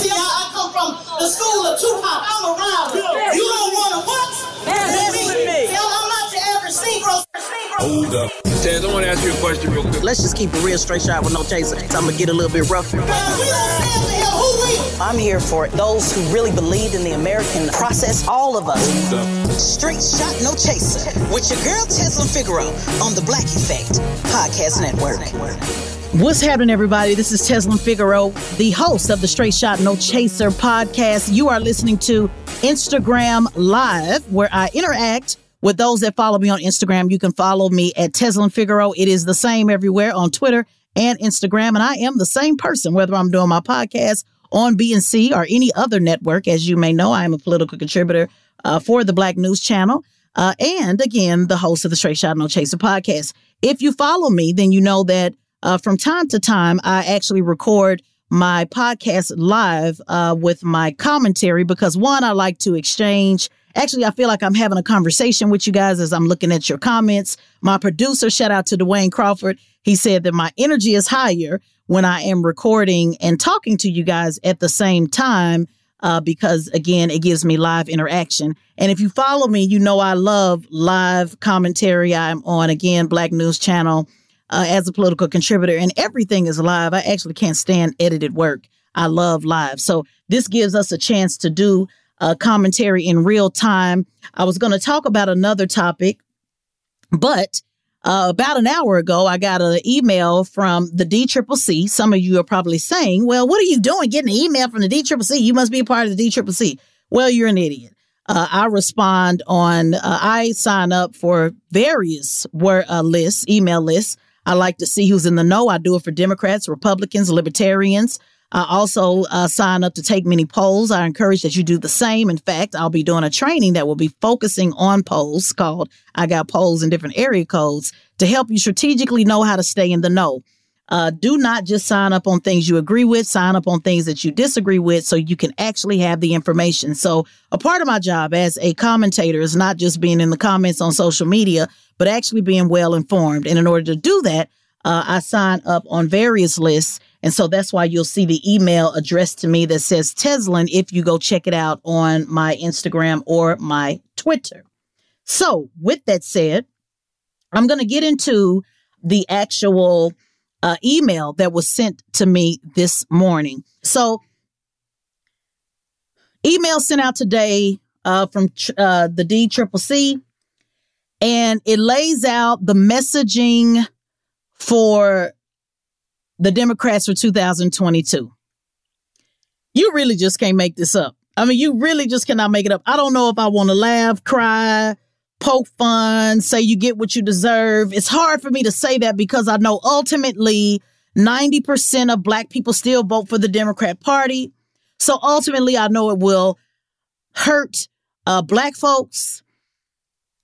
See, I, I come from the school of Tupac. I'm around. Yeah. You don't want to what? Dance with me. Tell I'm not your average Negro. Hold up. Taz, I want to ask you a question real quick. Let's just keep it real straight shot with no chaser. I'm going to get a little bit rough. we don't stand for him. Who we? I'm here for those who really believe in the American process. All of us. Straight shot, no chaser. With your girl, Tezlyn Figaro on the Black Effect Podcast Network. What's happening, everybody? This is Tezlyn Figaro, the host of the Straight Shot No Chaser podcast. You are listening to Instagram Live, where I interact with those that follow me on Instagram. You can follow me at Tezlyn Figaro. It is the same everywhere on Twitter and Instagram. And I am the same person, whether I'm doing my podcast on BNC or any other network. As you may know, I am a political contributor uh, for the Black News Channel. Uh, and again, the host of the Straight Shot No Chaser podcast. If you follow me, then you know that uh, from time to time, I actually record my podcast live uh, with my commentary because one, I like to exchange. Actually, I feel like I'm having a conversation with you guys as I'm looking at your comments. My producer, shout out to Dwayne Crawford, he said that my energy is higher when I am recording and talking to you guys at the same time. Uh, because again, it gives me live interaction. And if you follow me, you know I love live commentary. I'm on again Black News Channel uh, as a political contributor, and everything is live. I actually can't stand edited work. I love live. So this gives us a chance to do a commentary in real time. I was going to talk about another topic, but uh, about an hour ago, I got an email from the DCCC. Some of you are probably saying, well, what are you doing getting an email from the DCCC? You must be a part of the DCCC. Well, you're an idiot. Uh, I respond on, uh, I sign up for various word, uh, lists, email lists. I like to see who's in the know. I do it for Democrats, Republicans, Libertarians. I also uh, sign up to take many polls. I encourage that you do the same. In fact, I'll be doing a training that will be focusing on polls called I Got Polls in Different Area Codes to help you strategically know how to stay in the know. Uh, do not just sign up on things you agree with, sign up on things that you disagree with so you can actually have the information. So, a part of my job as a commentator is not just being in the comments on social media, but actually being well informed. And in order to do that, uh, I sign up on various lists. And so that's why you'll see the email addressed to me that says Tezlyn if you go check it out on my Instagram or my Twitter. So, with that said, I'm going to get into the actual uh, email that was sent to me this morning. So, email sent out today uh, from uh, the DCCC, and it lays out the messaging for the Democrats for 2022. You really just can't make this up. I mean, you really just cannot make it up. I don't know if I want to laugh, cry, poke fun, say you get what you deserve. It's hard for me to say that because I know ultimately 90% of black people still vote for the Democrat Party. So ultimately, I know it will hurt uh, black folks.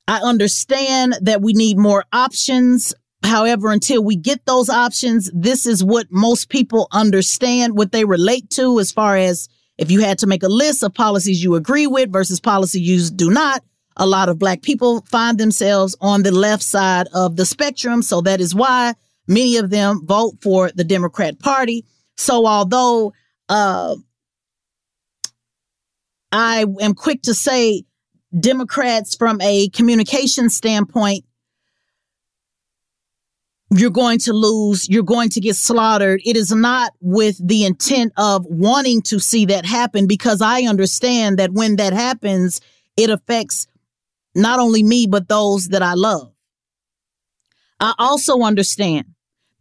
I understand that we need more options. However, until we get those options, this is what most people understand, what they relate to as far as if you had to make a list of policies you agree with versus policies you do not a lot of black people find themselves on the left side of the spectrum. So that is why many of them vote for the Democrat Party. So although uh, I am quick to say Democrats from a communication standpoint you're going to lose, you're going to get slaughtered. It is not with the intent of wanting to see that happen because I understand that when that happens, it affects not only me, but those that I love. I also understand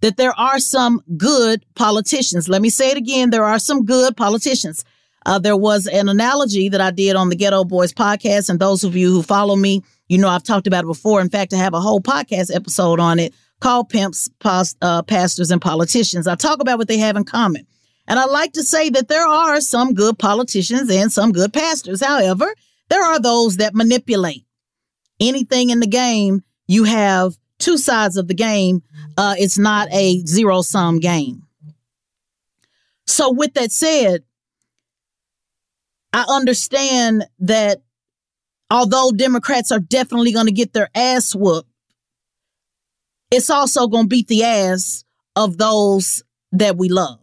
that there are some good politicians. Let me say it again. There are some good politicians. Uh, there was an analogy that I did on the Ghetto Boys podcast. And those of you who follow me, you know, I've talked about it before. In fact, I have a whole podcast episode on it called Pimps, uh, Pastors, and Politicians. I talk about what they have in common. And I like to say that there are some good politicians and some good pastors. However, there are those that manipulate anything in the game. You have two sides of the game. Uh, it's not a zero sum game. So, with that said, I understand that although Democrats are definitely going to get their ass whooped, it's also going to beat the ass of those that we love.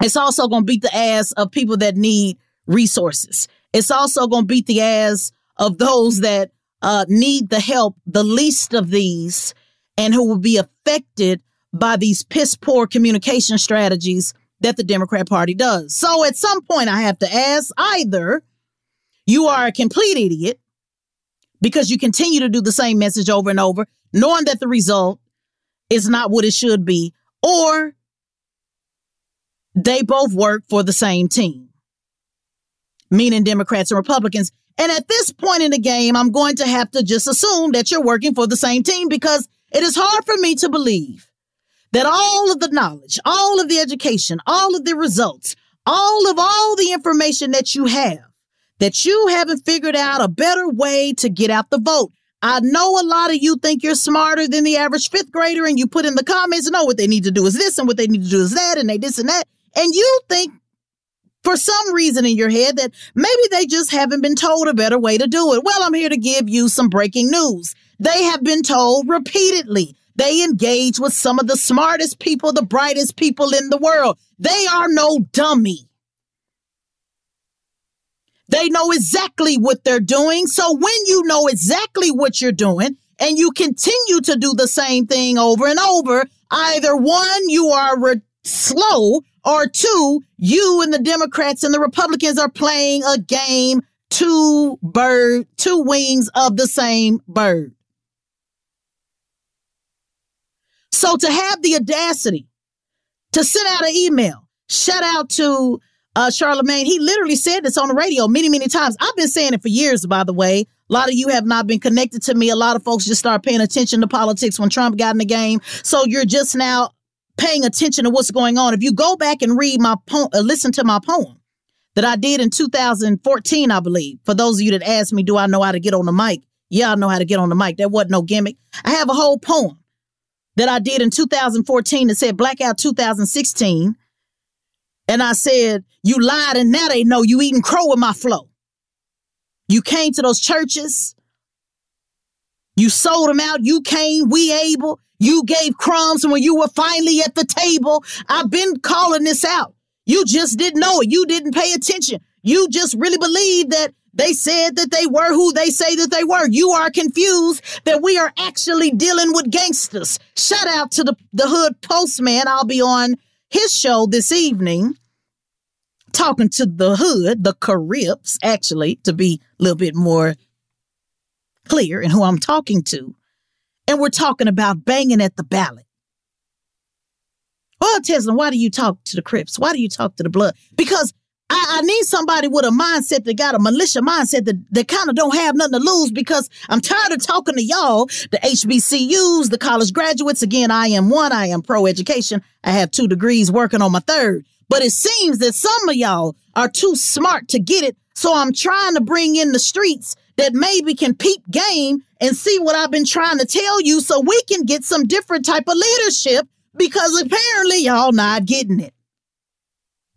It's also going to beat the ass of people that need resources. It's also going to beat the ass of those that uh, need the help, the least of these, and who will be affected by these piss poor communication strategies that the Democrat Party does. So at some point, I have to ask either you are a complete idiot because you continue to do the same message over and over, knowing that the result is not what it should be, or they both work for the same team, meaning Democrats and Republicans. And at this point in the game, I'm going to have to just assume that you're working for the same team because it is hard for me to believe that all of the knowledge, all of the education, all of the results, all of all the information that you have, that you haven't figured out a better way to get out the vote. I know a lot of you think you're smarter than the average fifth grader, and you put in the comments, no, what they need to do is this, and what they need to do is that, and they this and that. And you think for some reason in your head that maybe they just haven't been told a better way to do it. Well, I'm here to give you some breaking news. They have been told repeatedly. They engage with some of the smartest people, the brightest people in the world. They are no dummy. They know exactly what they're doing. So when you know exactly what you're doing and you continue to do the same thing over and over, either one, you are re- slow, or two, you and the Democrats and the Republicans are playing a game two bird, two wings of the same bird. So to have the audacity to send out an email, shout out to uh, Charlamagne, he literally said this on the radio many, many times. I've been saying it for years, by the way. A lot of you have not been connected to me. A lot of folks just start paying attention to politics when Trump got in the game. So you're just now paying attention to what's going on. If you go back and read my poem, uh, listen to my poem that I did in 2014, I believe. For those of you that asked me, do I know how to get on the mic? Yeah, I know how to get on the mic. There wasn't no gimmick. I have a whole poem that I did in 2014 that said Blackout 2016. And I said, You lied, and now they know you eating crow with my flow. You came to those churches. You sold them out. You came, we able. You gave crumbs And when you were finally at the table. I've been calling this out. You just didn't know it. You didn't pay attention. You just really believe that they said that they were who they say that they were. You are confused that we are actually dealing with gangsters. Shout out to the, the hood postman. I'll be on his show this evening talking to the hood, the Crips, actually, to be a little bit more clear in who I'm talking to. And we're talking about banging at the ballot. Well, Tesla, why do you talk to the Crips? Why do you talk to the blood? Because I, I, need somebody with a mindset that got a militia mindset that, that kind of don't have nothing to lose because I'm tired of talking to y'all, the HBCUs, the college graduates. Again, I am one. I am pro education. I have two degrees working on my third. But it seems that some of y'all are too smart to get it. So I'm trying to bring in the streets that maybe can peep game and see what I've been trying to tell you so we can get some different type of leadership because apparently y'all not getting it.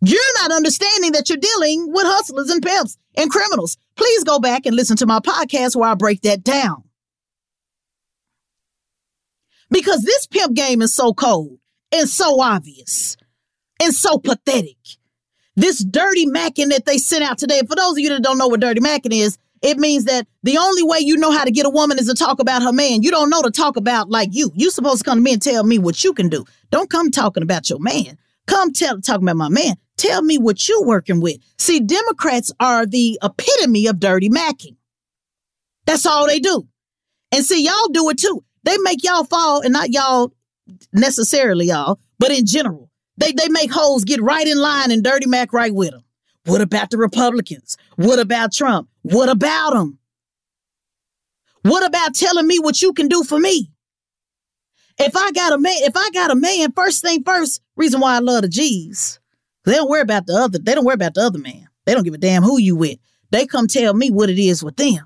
You're not understanding that you're dealing with hustlers and pimps and criminals. Please go back and listen to my podcast where I break that down. Because this pimp game is so cold and so obvious and so pathetic. This dirty macking that they sent out today, for those of you that don't know what dirty macking is, It means that the only way you know how to get a woman is to talk about her man. You don't know to talk about like you. You supposed to come to me and tell me what you can do. Don't come talking about your man. Come tell talking about my man. Tell me what you're working with. See, Democrats are the epitome of dirty macking. That's all they do. And see, y'all do it too. They make y'all fall, and not y'all necessarily, y'all, but in general. They they make hoes get right in line and dirty mac right with them. What about the Republicans? What about Trump? What about them? What about telling me what you can do for me? If I got a man, if I got a man, first thing first, reason why I love the G's. They don't worry about the other, they don't worry about the other man. They don't give a damn who you with. They come tell me what it is with them.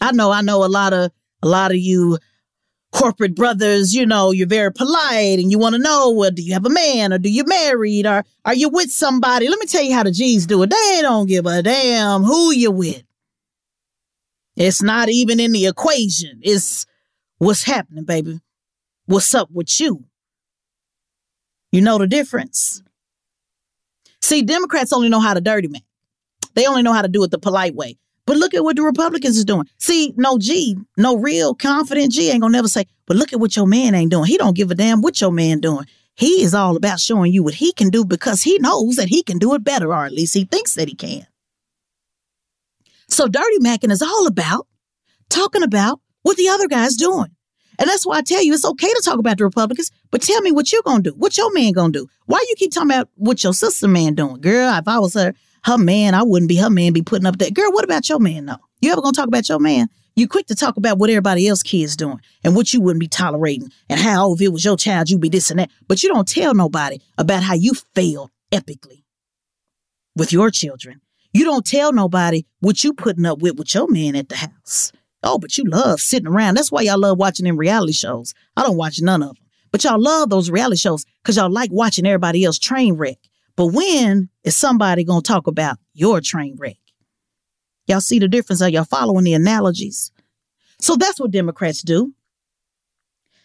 I know, I know a lot of a lot of you corporate brothers, you know, you're very polite and you want to know, well, do you have a man or do you married or are you with somebody? Let me tell you how the G's do it. They don't give a damn who you with. It's not even in the equation. It's what's happening, baby. What's up with you? You know the difference. See, Democrats only know how to dirty man. They only know how to do it the polite way. But look at what the Republicans is doing. See, no G, no real confident G ain't gonna never say, but look at what your man ain't doing. He don't give a damn what your man doing. He is all about showing you what he can do because he knows that he can do it better, or at least he thinks that he can. So dirty macking is all about talking about what the other guy's doing. And that's why I tell you it's okay to talk about the Republicans, but tell me what you're gonna do. What your man gonna do? Why you keep talking about what your sister man doing? Girl, if I was her, her man, I wouldn't be her man, be putting up that. Girl, what about your man though? You ever gonna talk about your man? You quick to talk about what everybody else kids doing and what you wouldn't be tolerating and how oh, if it was your child, you'd be this and that. But you don't tell nobody about how you failed epically with your children. You don't tell nobody what you putting up with with your man at the house. Oh, but you love sitting around. That's why y'all love watching them reality shows. I don't watch none of them. But y'all love those reality shows because y'all like watching everybody else train wreck. But when is somebody going to talk about your train wreck? Y'all see the difference? Are y'all following the analogies? So that's what Democrats do.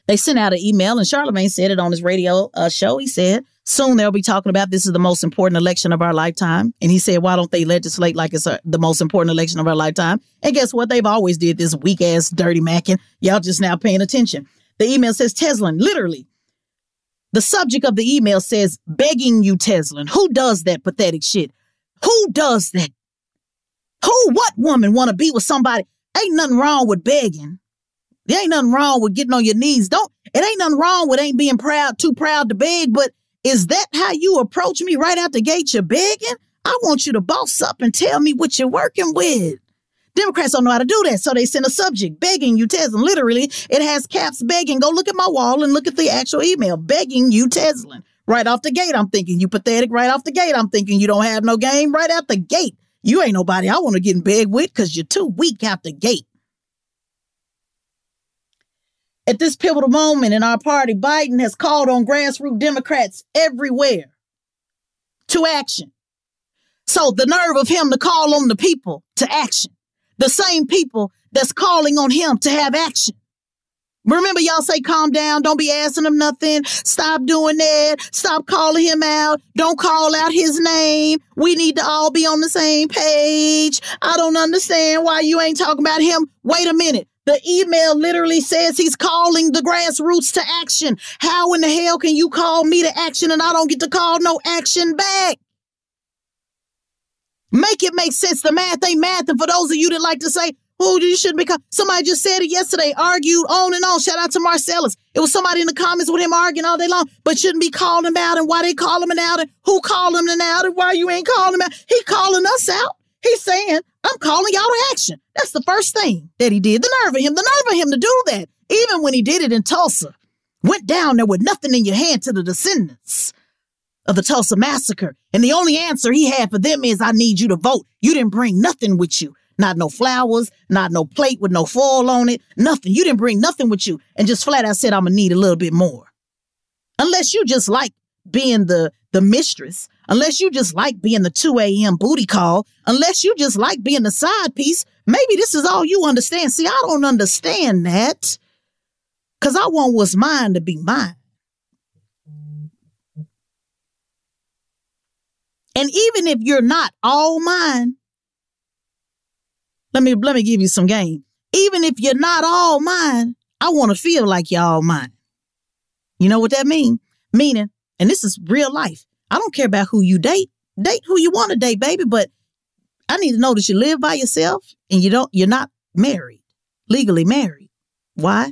They sent out an email, and Charlamagne said it on his radio uh, show. He said, Soon they'll be talking about this is the most important election of our lifetime. And he said, why don't they legislate like it's a, the most important election of our lifetime? And guess what? They've always did this weak ass dirty macking. Y'all just now paying attention. The email says Tezlyn, literally, the subject of the email says, begging you, Tezlyn. Who does that pathetic shit? Who does that? Who, what woman want to be with somebody? Ain't nothing wrong with begging. There ain't nothing wrong with getting on your knees. Don't, it ain't nothing wrong with ain't being proud, too proud to beg, but is that how you approach me right out the gate? You're begging? I want you to boss up and tell me what you're working with. Democrats don't know how to do that. So they send a subject begging you, Tezlyn. Literally, it has caps begging. Go look at my wall and look at the actual email begging you, Tezlyn. Right off the gate, I'm thinking you pathetic. Right off the gate, I'm thinking you don't have no game. Right out the gate, you ain't nobody I want to get in bed with because you're too weak out the gate. At this pivotal moment in our party, Biden has called on grassroots Democrats everywhere to action. So the nerve of him to call on the people to action the same people that's calling on him to have action. Remember, y'all say, calm down. Don't be asking him nothing. Stop doing that. Stop calling him out. Don't call out his name. We need to all be on the same page. I don't understand why you ain't talking about him. Wait a minute. The email literally says he's calling the grassroots to action. How in the hell can you call me to action and I don't get to call no action back? Make it make sense. The math ain't math. And for those of you that like to say, oh, you shouldn't be, somebody just said it yesterday, argued on and on. Shout out to Marcellus. It was somebody in the comments with him arguing all day long, but shouldn't be calling him out and why they call him out and who called him out and why you ain't calling him out. He calling us out. He's saying, I'm calling y'all to action. That's the first thing that he did. The nerve of him, the nerve of him to do that. Even when he did it in Tulsa, went down there with nothing in your hand to the descendants of the Tulsa massacre. And the only answer he had for them is, I need you to vote. You didn't bring nothing with you. Not no flowers, not no plate with no foil on it, nothing. You didn't bring nothing with you. And just flat out said, I'm gonna need a little bit more. Unless you just like being the, the mistress, unless you just like being the 2 a.m. booty call, unless you just like being the side piece, maybe this is all you understand. See, I don't understand that. Cause I want what's mine to be mine. And even if you're not all mine, let me let me give you some game. Even if you're not all mine, I want to feel like you're all mine. You know what that means? Meaning, and this is real life. I don't care about who you date. Date who you want to date, baby, but I need to know that you live by yourself and you don't you're not married, legally married. Why?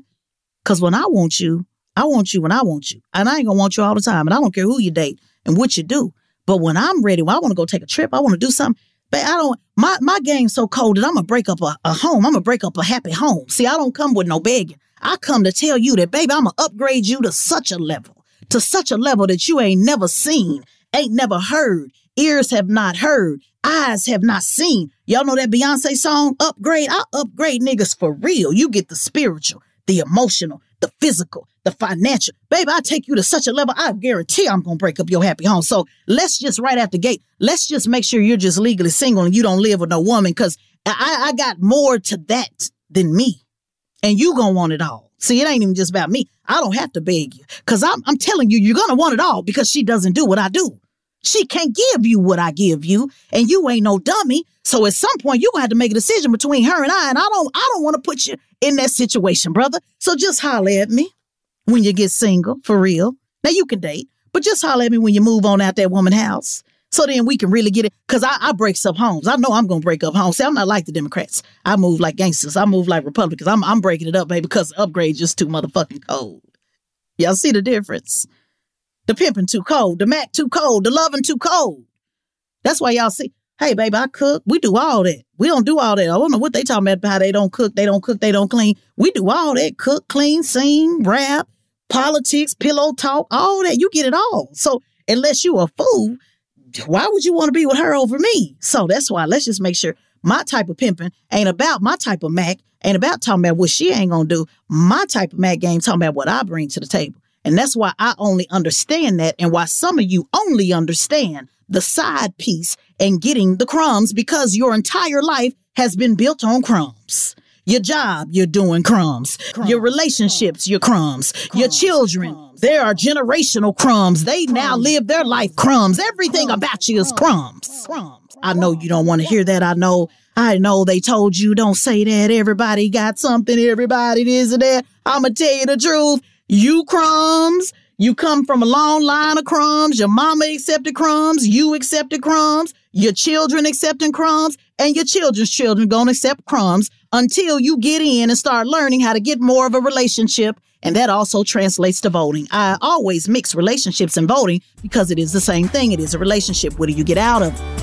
Cuz when I want you, I want you when I want you. And I ain't going to want you all the time, and I don't care who you date and what you do. But when I'm ready, when I want to go take a trip, I want to do something, but I don't my my game's so cold that I'm gonna break up a, a home. I'm gonna break up a happy home. See, I don't come with no begging. I come to tell you that, baby, I'm gonna upgrade you to such a level, to such a level that you ain't never seen, ain't never heard, ears have not heard, eyes have not seen. Y'all know that Beyonce song, Upgrade? I upgrade niggas for real. You get the spiritual, the emotional, the physical, the financial. Baby, I take you to such a level, I guarantee I'm to break up your happy home. So let's just right out the gate, let's just make sure you're just legally single and you don't live with no woman because I, I got more to that than me. And you to want it all. See, it ain't even just about me. I don't have to beg you because I'm, I'm telling you, you're going to want it all because she doesn't do what I do. She can't give you what I give you, and you ain't no dummy. So at some point, you gonna have to make a decision between her and I. And I don't, I don't want to put you in that situation, brother. So just holler at me when you get single, for real. Now you can date, but just holler at me when you move on out that woman house. So then we can really get it. Cause I, I breaks up homes. I know I'm gonna break up homes. See, I'm not like the Democrats. I move like gangsters. I move like Republicans. I'm I'm breaking it up, baby, because the upgrade just too motherfucking cold. Y'all see the difference? The pimping too cold. The Mac too cold. The loving too cold. That's why y'all see, hey, baby, I cook. We do all that. We don't do all that. I don't know what they talking about, how they don't cook, they don't cook, they don't clean. We do all that. Cook, clean, sing, rap, politics, pillow talk, all that. You get it all. So unless you a fool, why would you want to be with her over me? So that's why let's just make sure my type of pimping ain't about my type of Mac, ain't about talking about what she ain't gonna do. My type of Mac game talking about what I bring to the table. And that's why I only understand that and why some of you only understand the side piece and getting the crumbs because your entire life has been built on crumbs. Your job, you're doing crumbs. crumbs. Your relationships, your crumbs. crumbs. Your children, crumbs. there are generational crumbs. They now live their life crumbs. Everything about you is crumbs. Crumbs. I know you don't want to hear that. I know. I know they told you don't say that. Everybody got something. Everybody this and that. I'm going to tell you the truth. You crumbs. You come from a long line of crumbs. Your mama accepted crumbs. You accepted crumbs. Your children accepting crumbs. And your children's children gonna accept crumbs until you get in and start learning how to get more of a relationship. And that also translates to voting. I always mix relationships and voting because it is the same thing. It is a relationship. What do you get out of it?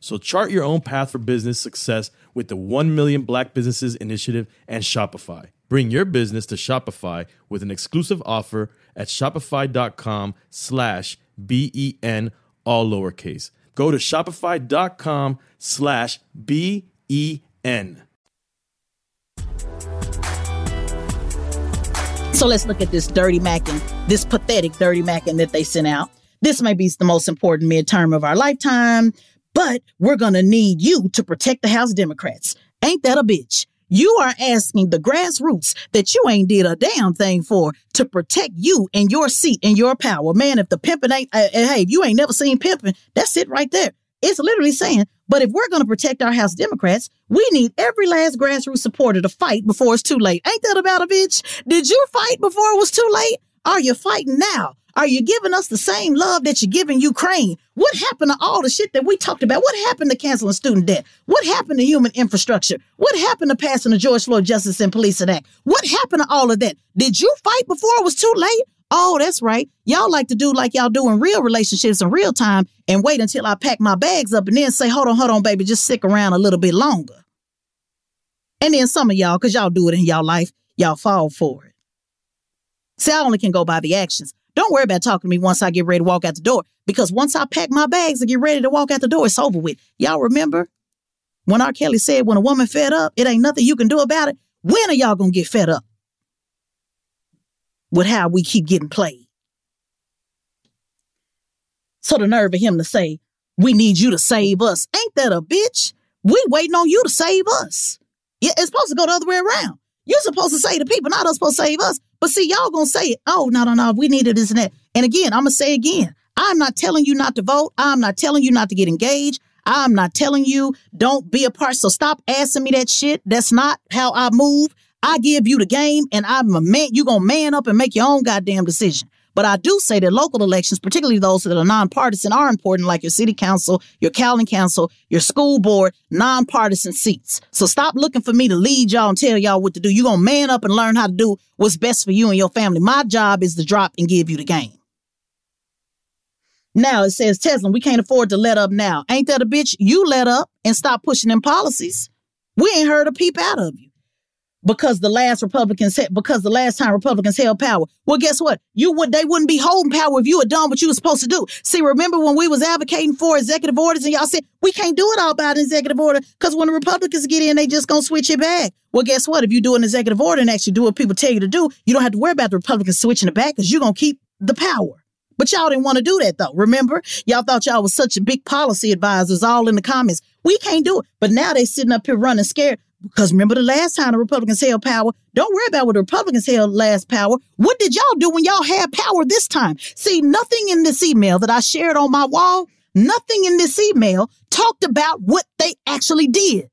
So chart your own path for business success with the 1 Million Black Businesses Initiative and Shopify. Bring your business to Shopify with an exclusive offer at shopify.com slash B-E-N, all lowercase. Go to shopify.com slash B-E-N. So let's look at this dirty macking, this pathetic dirty macking that they sent out. This may be the most important midterm of our lifetime, but we're going to need you to protect the House Democrats. Ain't that a bitch? You are asking the grassroots that you ain't did a damn thing for to protect you and your seat and your power. Man, if the pimping ain't, uh, hey, if you ain't never seen pimping, that's it right there. It's literally saying, but if we're going to protect our House Democrats, we need every last grassroots supporter to fight before it's too late. Ain't that about a bitch? Did you fight before it was too late? Are you fighting now? Are you giving us the same love that you're giving Ukraine? What happened to all the shit that we talked about? What happened to canceling student debt? What happened to human infrastructure? What happened to passing the George Floyd Justice and Policing Act? What happened to all of that? Did you fight before it was too late? Oh, that's right. Y'all like to do like y'all do in real relationships in real time and wait until I pack my bags up and then say, hold on, hold on, baby, just stick around a little bit longer. And then some of y'all, because y'all do it in y'all life, y'all fall for it. See, I only can go by the actions. Don't worry about talking to me once I get ready to walk out the door, because once I pack my bags and get ready to walk out the door, it's over with. Y'all remember when R. Kelly said, when a woman fed up, it ain't nothing you can do about it? When are y'all gonna get fed up? with how we keep getting played. So the nerve of him to say, we need you to save us. Ain't that a bitch? We waiting on you to save us. Yeah, it's supposed to go the other way around. You're supposed to save the people, not us supposed to save us. But see, y'all gonna say. Oh, no, no, no, we needed this and that. And again, I'm gonna say again, I'm not telling you not to vote. I'm not telling you not to get engaged. I'm not telling you don't be a part. So stop asking me that shit. That's not how I move. I give you the game and I'm a man, you gonna man up and make your own goddamn decision. But I do say that local elections, particularly those that are nonpartisan, are important, like your city council, your county council, your school board, nonpartisan seats. So stop looking for me to lead y'all and tell y'all what to do. You're gonna man up and learn how to do what's best for you and your family. My job is to drop and give you the game. Now it says, Tesla, we can't afford to let up now. Ain't that a bitch? You let up and stop pushing them policies. We ain't heard a peep out of you because the last Republicans because the last time Republicans held power. Well, guess what? You would they wouldn't be holding power if you had done what you were supposed to do. See, remember when we was advocating for executive orders and y'all said we can't do it all by an executive order because when the Republicans get in, they just gonna switch it back. Well, guess what? If you do an executive order and actually do what people tell you to do, you don't have to worry about the Republicans switching it back because you're gonna keep the power. But y'all didn't want to do that though. Remember? Y'all thought y'all was such a big policy advisors all in the comments. We can't do it. But now they sitting up here running scared. Because remember the last time the Republicans held power, Don't worry about what the Republicans held last power. What did y'all do when y'all had power this time? See, nothing in this email that I shared on my wall, nothing in this email talked about what they actually did.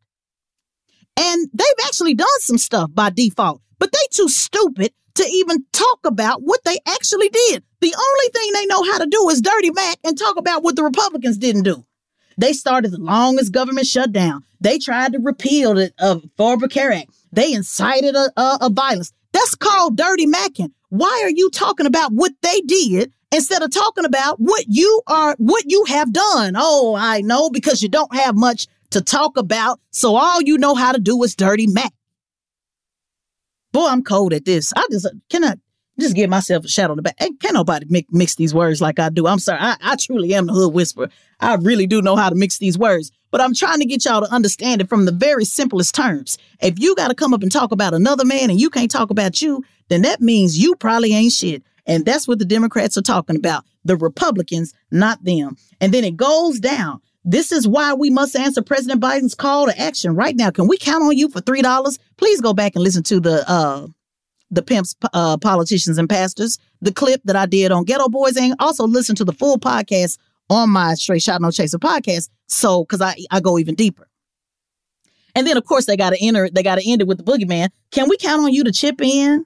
And they've actually done some stuff by default, but they too stupid to even talk about what they actually did. The only thing they know how to do is dirty Mac and talk about what the Republicans didn't do. They started the longest government shutdown. They tried to repeal the uh, Affordable Care Act. They incited a, a, a violence. That's called dirty macking. Why are you talking about what they did instead of talking about what you are, what you have done? Oh, I know because you don't have much to talk about. So all you know how to do is dirty mac. Boy, I'm cold at this. I just cannot just give myself a shot on the back. And can't nobody mix, mix these words like I do. I'm sorry. I, I truly am the hood whisperer. I really do know how to mix these words. But I'm trying to get y'all to understand it from the very simplest terms. If you got to come up and talk about another man and you can't talk about you, then that means you probably ain't shit. And that's what the Democrats are talking about. The Republicans, not them. And then it goes down. This is why we must answer President Biden's call to action right now. Can we count on you for three dollars? Please go back and listen to the uh the pimps, uh, politicians, and pastors, the clip that I did on Ghetto Boys, and also listen to the full podcast on my Straight Shot No Chaser podcast. So, because I I go even deeper. And then, of course, they got to enter. They got to end it with the boogeyman. Can we count on you to chip in?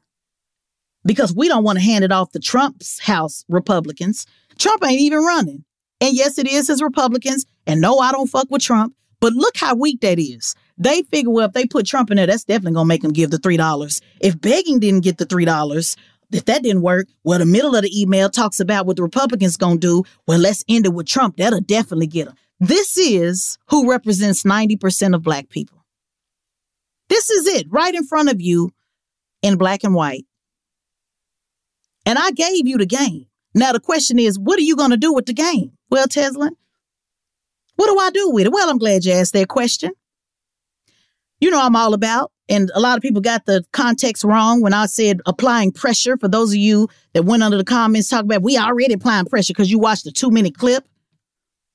Because we don't want to hand it off to Trump's House Republicans. Trump ain't even running. And yes, it is his Republicans. And no, I don't fuck with Trump. But look how weak that is. They figure, well, if they put Trump in there, that's definitely going to make them give the $3. If begging didn't get the $3, if that didn't work, well, the middle of the email talks about what the Republicans going to do. Well, let's end it with Trump. That'll definitely get them. This is who represents 90% of black people. This is it right in front of you in black and white. And I gave you the game. Now, the question is, what are you going to do with the game? Well, Tezlyn, what do I do with it? Well, I'm glad you asked that question you know I'm all about. And a lot of people got the context wrong when I said applying pressure. For those of you that went under the comments talk about we already applying pressure because you watched the two minute clip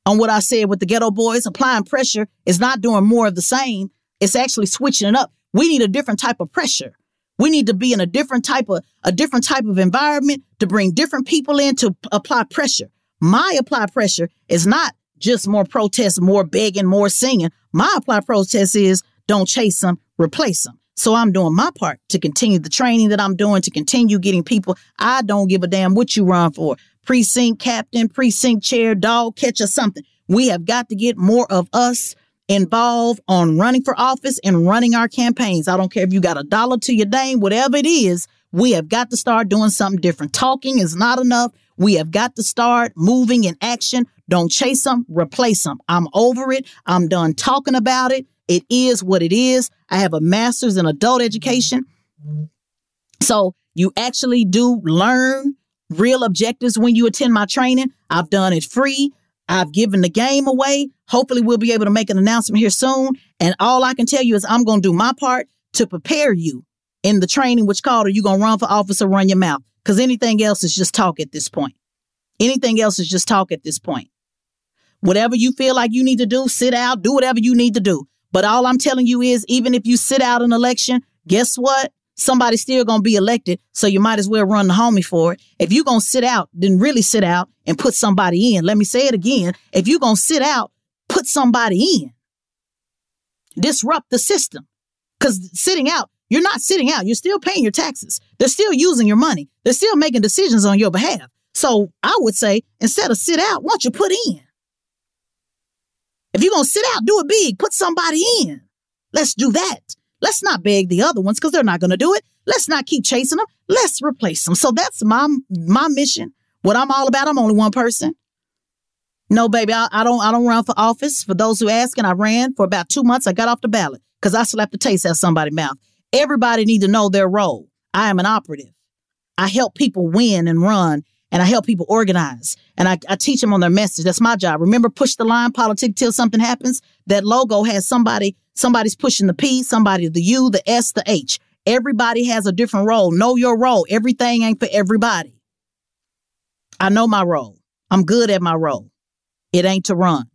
on what I said with the ghetto Boys. Applying pressure is not doing more of the same. It's actually switching it up. We need a different type of pressure. We need to be in a different type of a different type of environment to bring different people in to apply pressure. My apply pressure is not just more protests, more begging, more singing. My apply protest is don't chase them, replace them. So I'm doing my part to continue the training that I'm doing, to continue getting people. I don't give a damn what you run for. Precinct captain, precinct chair, dog catcher, something. We have got to get more of us involved on running for office and running our campaigns. I don't care if you got a dollar to your name, whatever it is, we have got to start doing something different. Talking is not enough. We have got to start moving in action. Don't chase them, replace them. I'm over it. I'm done talking about it. It is what it is. I have a master's in adult education. So you actually do learn real objectives when you attend my training. I've done it free. I've given the game away. Hopefully, we'll be able to make an announcement here soon. And all I can tell you is I'm going to do my part to prepare you in the training, which called are you going to run for office or run your mouth? Because anything else is just talk at this point. Anything else is just talk at this point. Whatever you feel like you need to do, sit out, do whatever you need to do. But all I'm telling you is, even if you sit out an election, guess what? Somebody's still going to be elected. So you might as well run the homie for it. If you're going to sit out, then really sit out and put somebody in. Let me say it again. If you're going to sit out, put somebody in. Disrupt the system. Because sitting out, you're not sitting out. You're still paying your taxes. They're still using your money. They're still making decisions on your behalf. So I would say instead of sit out, why don't you put in? If you're going to sit out, do it big. Put somebody in. Let's do that. Let's not beg the other ones because they're not going to do it. Let's not keep chasing them. Let's replace them. So that's my my mission. What I'm all about. I'm only one person. No, baby, I, I don't. I don't run for office. For those who ask, and I ran for about two months. I got off the ballot because I slapped the taste out of somebody's mouth. Everybody need to know their role. I am an operative. I help people win and run and I help people organize and I, I teach them on their message. That's my job. Remember, push the line, politic till something happens. That logo has somebody, somebody's pushing the P, somebody the U, the S, the H. Everybody has a different role. Know your role. Everything ain't for everybody. I know my role. I'm good at my role. It ain't to run.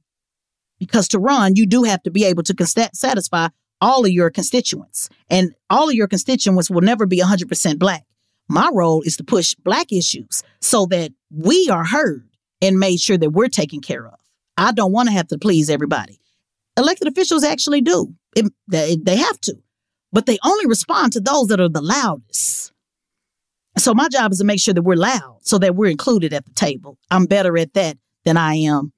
Because to run, you do have to be able to satisfy all of your constituents. And all of your constituents will never be 100% black. My role is to push black issues so that we are heard and made sure that we're taken care of. I don't want to have to please everybody. Elected officials actually do. It, they, they have to, but they only respond to those that are the loudest. So my job is to make sure that we're loud so that we're included at the table. I'm better at that than I am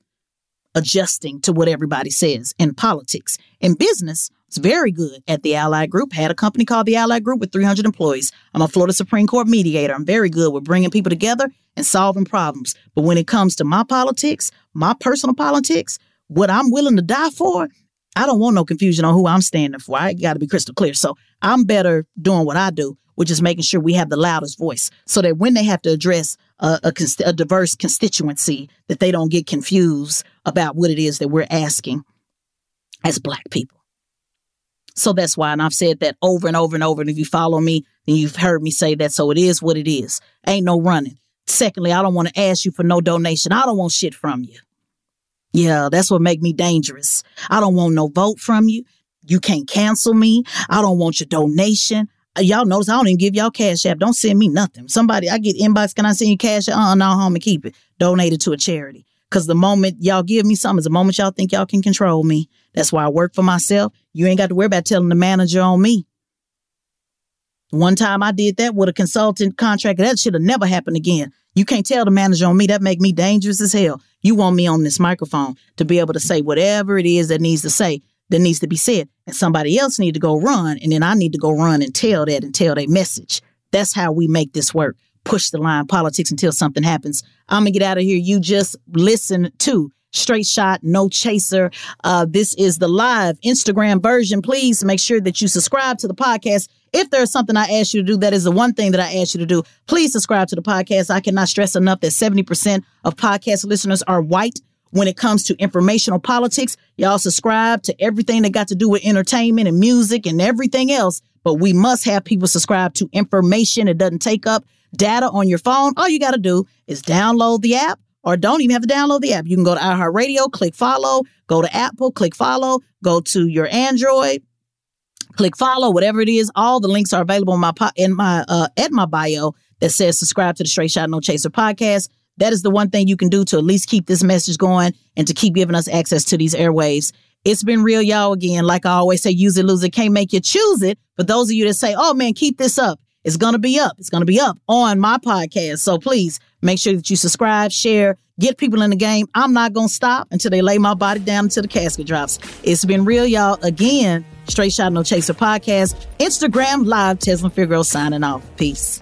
adjusting to what everybody says in politics. In business, it's very good at the Allied Group. Had a company called the Allied Group with 300 employees. I'm a Florida Supreme Court mediator. I'm very good with bringing people together and solving problems. But when it comes to my politics, my personal politics, what I'm willing to die for, I don't want no confusion on who I'm standing for. I got to be crystal clear. So I'm better doing what I do, which is making sure we have the loudest voice so that when they have to address a, a, a diverse constituency, that they don't get confused about what it is that we're asking as Black people. So that's why, and I've said that over and over and over. And if you follow me, then you've heard me say that. So it is what it is. Ain't no running. Secondly, I don't want to ask you for no donation. I don't want shit from you. Yeah, that's what make me dangerous. I don't want no vote from you. You can't cancel me. I don't want your donation. Uh, y'all notice I don't even give y'all cash app. Don't send me nothing. Somebody, I get inbox. Can I send you cash? Uh, no, home and keep it. Donate it to a charity. Cause the moment y'all give me something is the moment y'all think y'all can control me. That's why I work for myself. You ain't got to worry about telling the manager on me. One time I did that with a consultant contract. That should have never happened again. You can't tell the manager on me. That make me dangerous as hell. You want me on this microphone to be able to say whatever it is that needs to say that needs to be said. And somebody else need to go run. And then I need to go run and tell that and tell their message. That's how we make this work push the line politics until something happens. I'm gonna get out of here. You just listen to Straight Shot, No Chaser. Uh, this is the live Instagram version. Please make sure that you subscribe to the podcast. If there's something I ask you to do, that is the one thing that I ask you to do. Please subscribe to the podcast. I cannot stress enough that 70% of podcast listeners are white when it comes to informational politics. Y'all subscribe to everything that got to do with entertainment and music and everything else. But we must have people subscribe to information. It doesn't take up data on your phone, all you got to do is download the app or don't even have to download the app. You can go to iHeartRadio, click follow, go to Apple, click follow, go to your Android, click follow, whatever it is. All the links are available in my in my uh, at my bio that says subscribe to the Straight Shot No Chaser podcast. That is the one thing you can do to at least keep this message going and to keep giving us access to these airwaves. It's been real, y'all. Again, like I always say, use it, lose it, can't make you choose it. But those of you that say, "Oh man, keep this up," It's going to be up. It's going to be up on my podcast. So please make sure that you subscribe, share, get people in the game. I'm not going to stop until they lay my body down until the casket drops. It's been real, y'all. Again, Straight Shot No Chaser podcast, Instagram live, Tezlyn Figaro signing off. Peace.